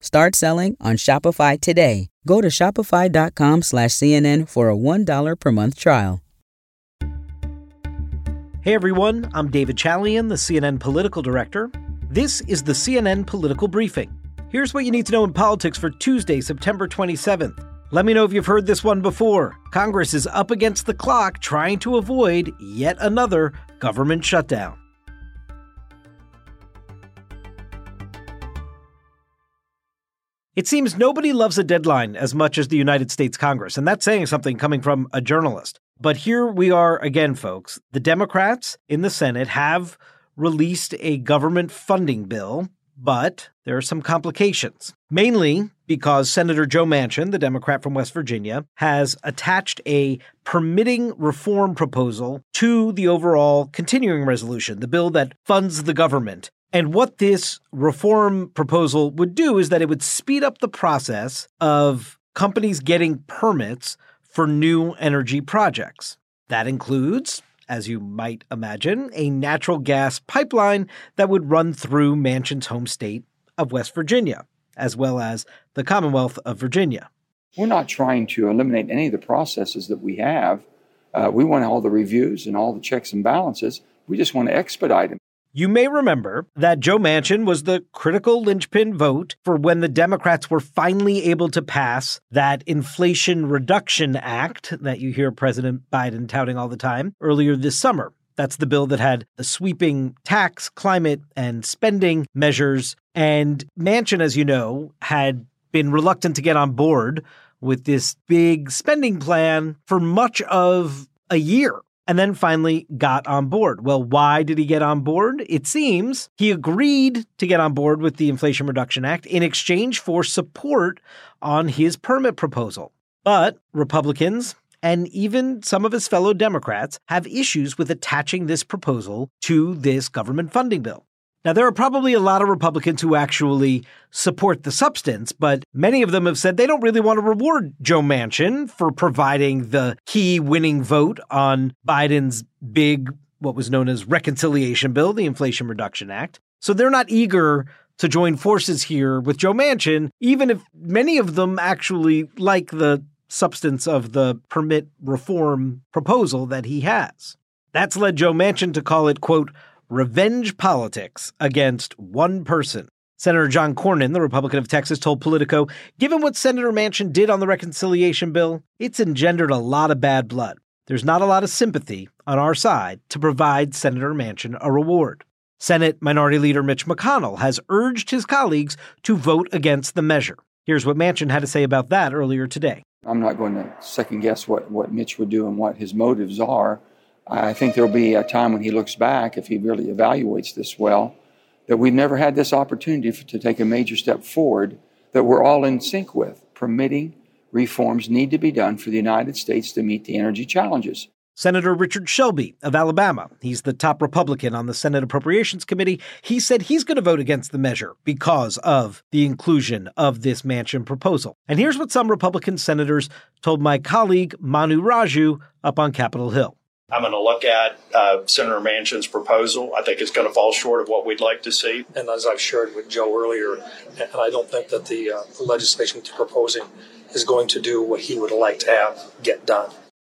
Start selling on Shopify today. Go to shopify.com slash CNN for a $1 per month trial. Hey everyone, I'm David Chalian, the CNN political director. This is the CNN Political Briefing. Here's what you need to know in politics for Tuesday, September 27th. Let me know if you've heard this one before. Congress is up against the clock trying to avoid yet another government shutdown. It seems nobody loves a deadline as much as the United States Congress, and that's saying something coming from a journalist. But here we are again, folks. The Democrats in the Senate have released a government funding bill, but there are some complications. Mainly because Senator Joe Manchin, the Democrat from West Virginia, has attached a permitting reform proposal to the overall continuing resolution, the bill that funds the government. And what this reform proposal would do is that it would speed up the process of companies getting permits for new energy projects. That includes, as you might imagine, a natural gas pipeline that would run through Manchin's home state of West Virginia, as well as the Commonwealth of Virginia. We're not trying to eliminate any of the processes that we have. Uh, we want all the reviews and all the checks and balances. We just want to expedite them. You may remember that Joe Manchin was the critical linchpin vote for when the Democrats were finally able to pass that Inflation Reduction Act that you hear President Biden touting all the time earlier this summer. That's the bill that had the sweeping tax, climate, and spending measures. And Manchin, as you know, had been reluctant to get on board with this big spending plan for much of a year and then finally got on board. Well, why did he get on board? It seems he agreed to get on board with the Inflation Reduction Act in exchange for support on his permit proposal. But Republicans and even some of his fellow Democrats have issues with attaching this proposal to this government funding bill. Now, there are probably a lot of Republicans who actually support the substance, but many of them have said they don't really want to reward Joe Manchin for providing the key winning vote on Biden's big, what was known as reconciliation bill, the Inflation Reduction Act. So they're not eager to join forces here with Joe Manchin, even if many of them actually like the substance of the permit reform proposal that he has. That's led Joe Manchin to call it, quote, revenge politics against one person. Senator John Cornyn, the Republican of Texas, told Politico Given what Senator Manchin did on the reconciliation bill, it's engendered a lot of bad blood. There's not a lot of sympathy on our side to provide Senator Manchin a reward. Senate Minority Leader Mitch McConnell has urged his colleagues to vote against the measure. Here's what Manchin had to say about that earlier today. I'm not going to second guess what, what Mitch would do and what his motives are. I think there'll be a time when he looks back, if he really evaluates this well, that we've never had this opportunity to take a major step forward that we're all in sync with. Permitting reforms need to be done for the United States to meet the energy challenges. Senator Richard Shelby of Alabama, he's the top Republican on the Senate Appropriations Committee, he said he's going to vote against the measure because of the inclusion of this Manchin proposal. And here's what some Republican senators told my colleague Manu Raju up on Capitol Hill. I'm going to look at uh, Senator Manchin's proposal. I think it's going to fall short of what we'd like to see. And as I've shared with Joe earlier, and I don't think that the, uh, the legislation he's proposing is going to do what he would like to have get done.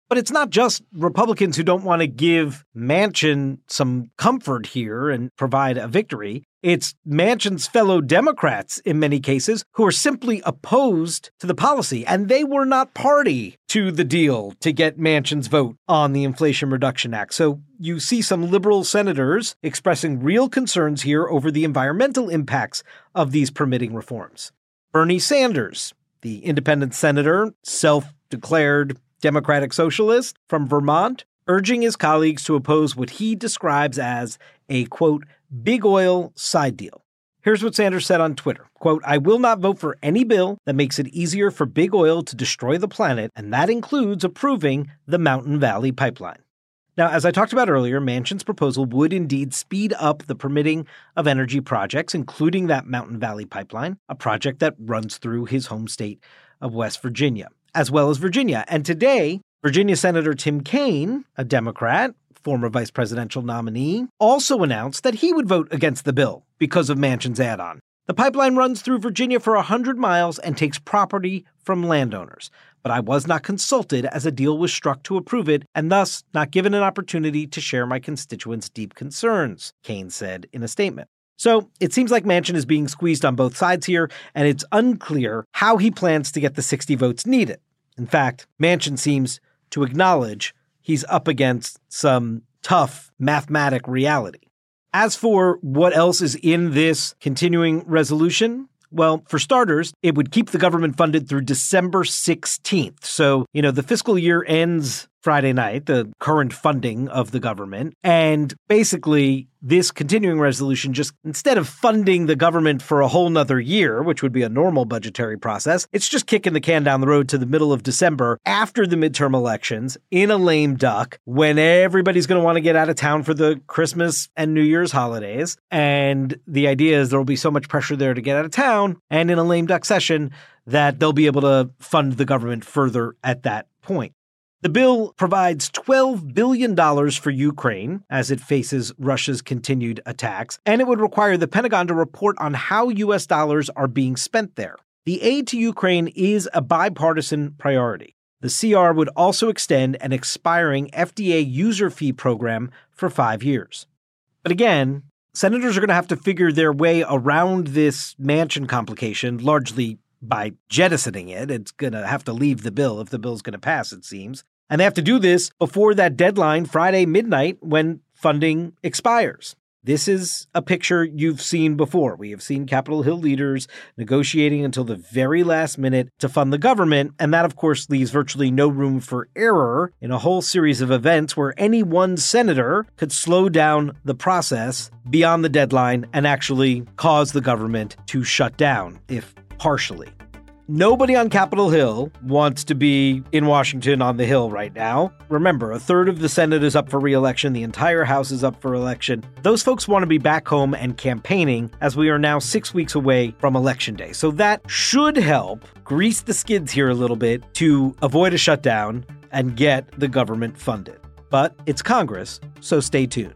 But it's not just Republicans who don't want to give Manchin some comfort here and provide a victory. It's Manchin's fellow Democrats in many cases who are simply opposed to the policy, and they were not party to the deal to get Manchin's vote on the Inflation Reduction Act. So you see some liberal senators expressing real concerns here over the environmental impacts of these permitting reforms. Bernie Sanders, the independent senator, self declared Democratic Socialist from Vermont, urging his colleagues to oppose what he describes as a quote, big oil side deal. Here's what Sanders said on Twitter quote, I will not vote for any bill that makes it easier for big oil to destroy the planet, and that includes approving the Mountain Valley Pipeline. Now, as I talked about earlier, Manchin's proposal would indeed speed up the permitting of energy projects, including that Mountain Valley Pipeline, a project that runs through his home state of West Virginia as well as Virginia. And today, Virginia Senator Tim Kaine, a Democrat, former vice presidential nominee, also announced that he would vote against the bill because of Manchin's add on. The pipeline runs through Virginia for 100 miles and takes property from landowners. But I was not consulted as a deal was struck to approve it and thus not given an opportunity to share my constituents' deep concerns, Kaine said in a statement. So it seems like Manchin is being squeezed on both sides here, and it's unclear how he plans to get the 60 votes needed. In fact, Manchin seems to acknowledge he's up against some tough mathematic reality. As for what else is in this continuing resolution, well, for starters, it would keep the government funded through December 16th. So, you know, the fiscal year ends Friday night, the current funding of the government. And basically, this continuing resolution just instead of funding the government for a whole nother year, which would be a normal budgetary process, it's just kicking the can down the road to the middle of December after the midterm elections in a lame duck when everybody's going to want to get out of town for the Christmas and New Year's holidays. And the idea is there will be so much pressure there to get out of town and in a lame duck session that they'll be able to fund the government further at that point. The bill provides $12 billion for Ukraine as it faces Russia's continued attacks, and it would require the Pentagon to report on how U.S. dollars are being spent there. The aid to Ukraine is a bipartisan priority. The CR would also extend an expiring FDA user fee program for five years. But again, senators are going to have to figure their way around this Manchin complication, largely by jettisoning it. It's going to have to leave the bill if the bill's going to pass, it seems. And they have to do this before that deadline, Friday midnight, when funding expires. This is a picture you've seen before. We have seen Capitol Hill leaders negotiating until the very last minute to fund the government, and that, of course, leaves virtually no room for error in a whole series of events where any one senator could slow down the process beyond the deadline and actually cause the government to shut down, if partially. Nobody on Capitol Hill wants to be in Washington on the Hill right now. Remember, a third of the Senate is up for reelection, the entire House is up for election. Those folks want to be back home and campaigning as we are now six weeks away from Election Day. So that should help grease the skids here a little bit to avoid a shutdown and get the government funded. But it's Congress, so stay tuned.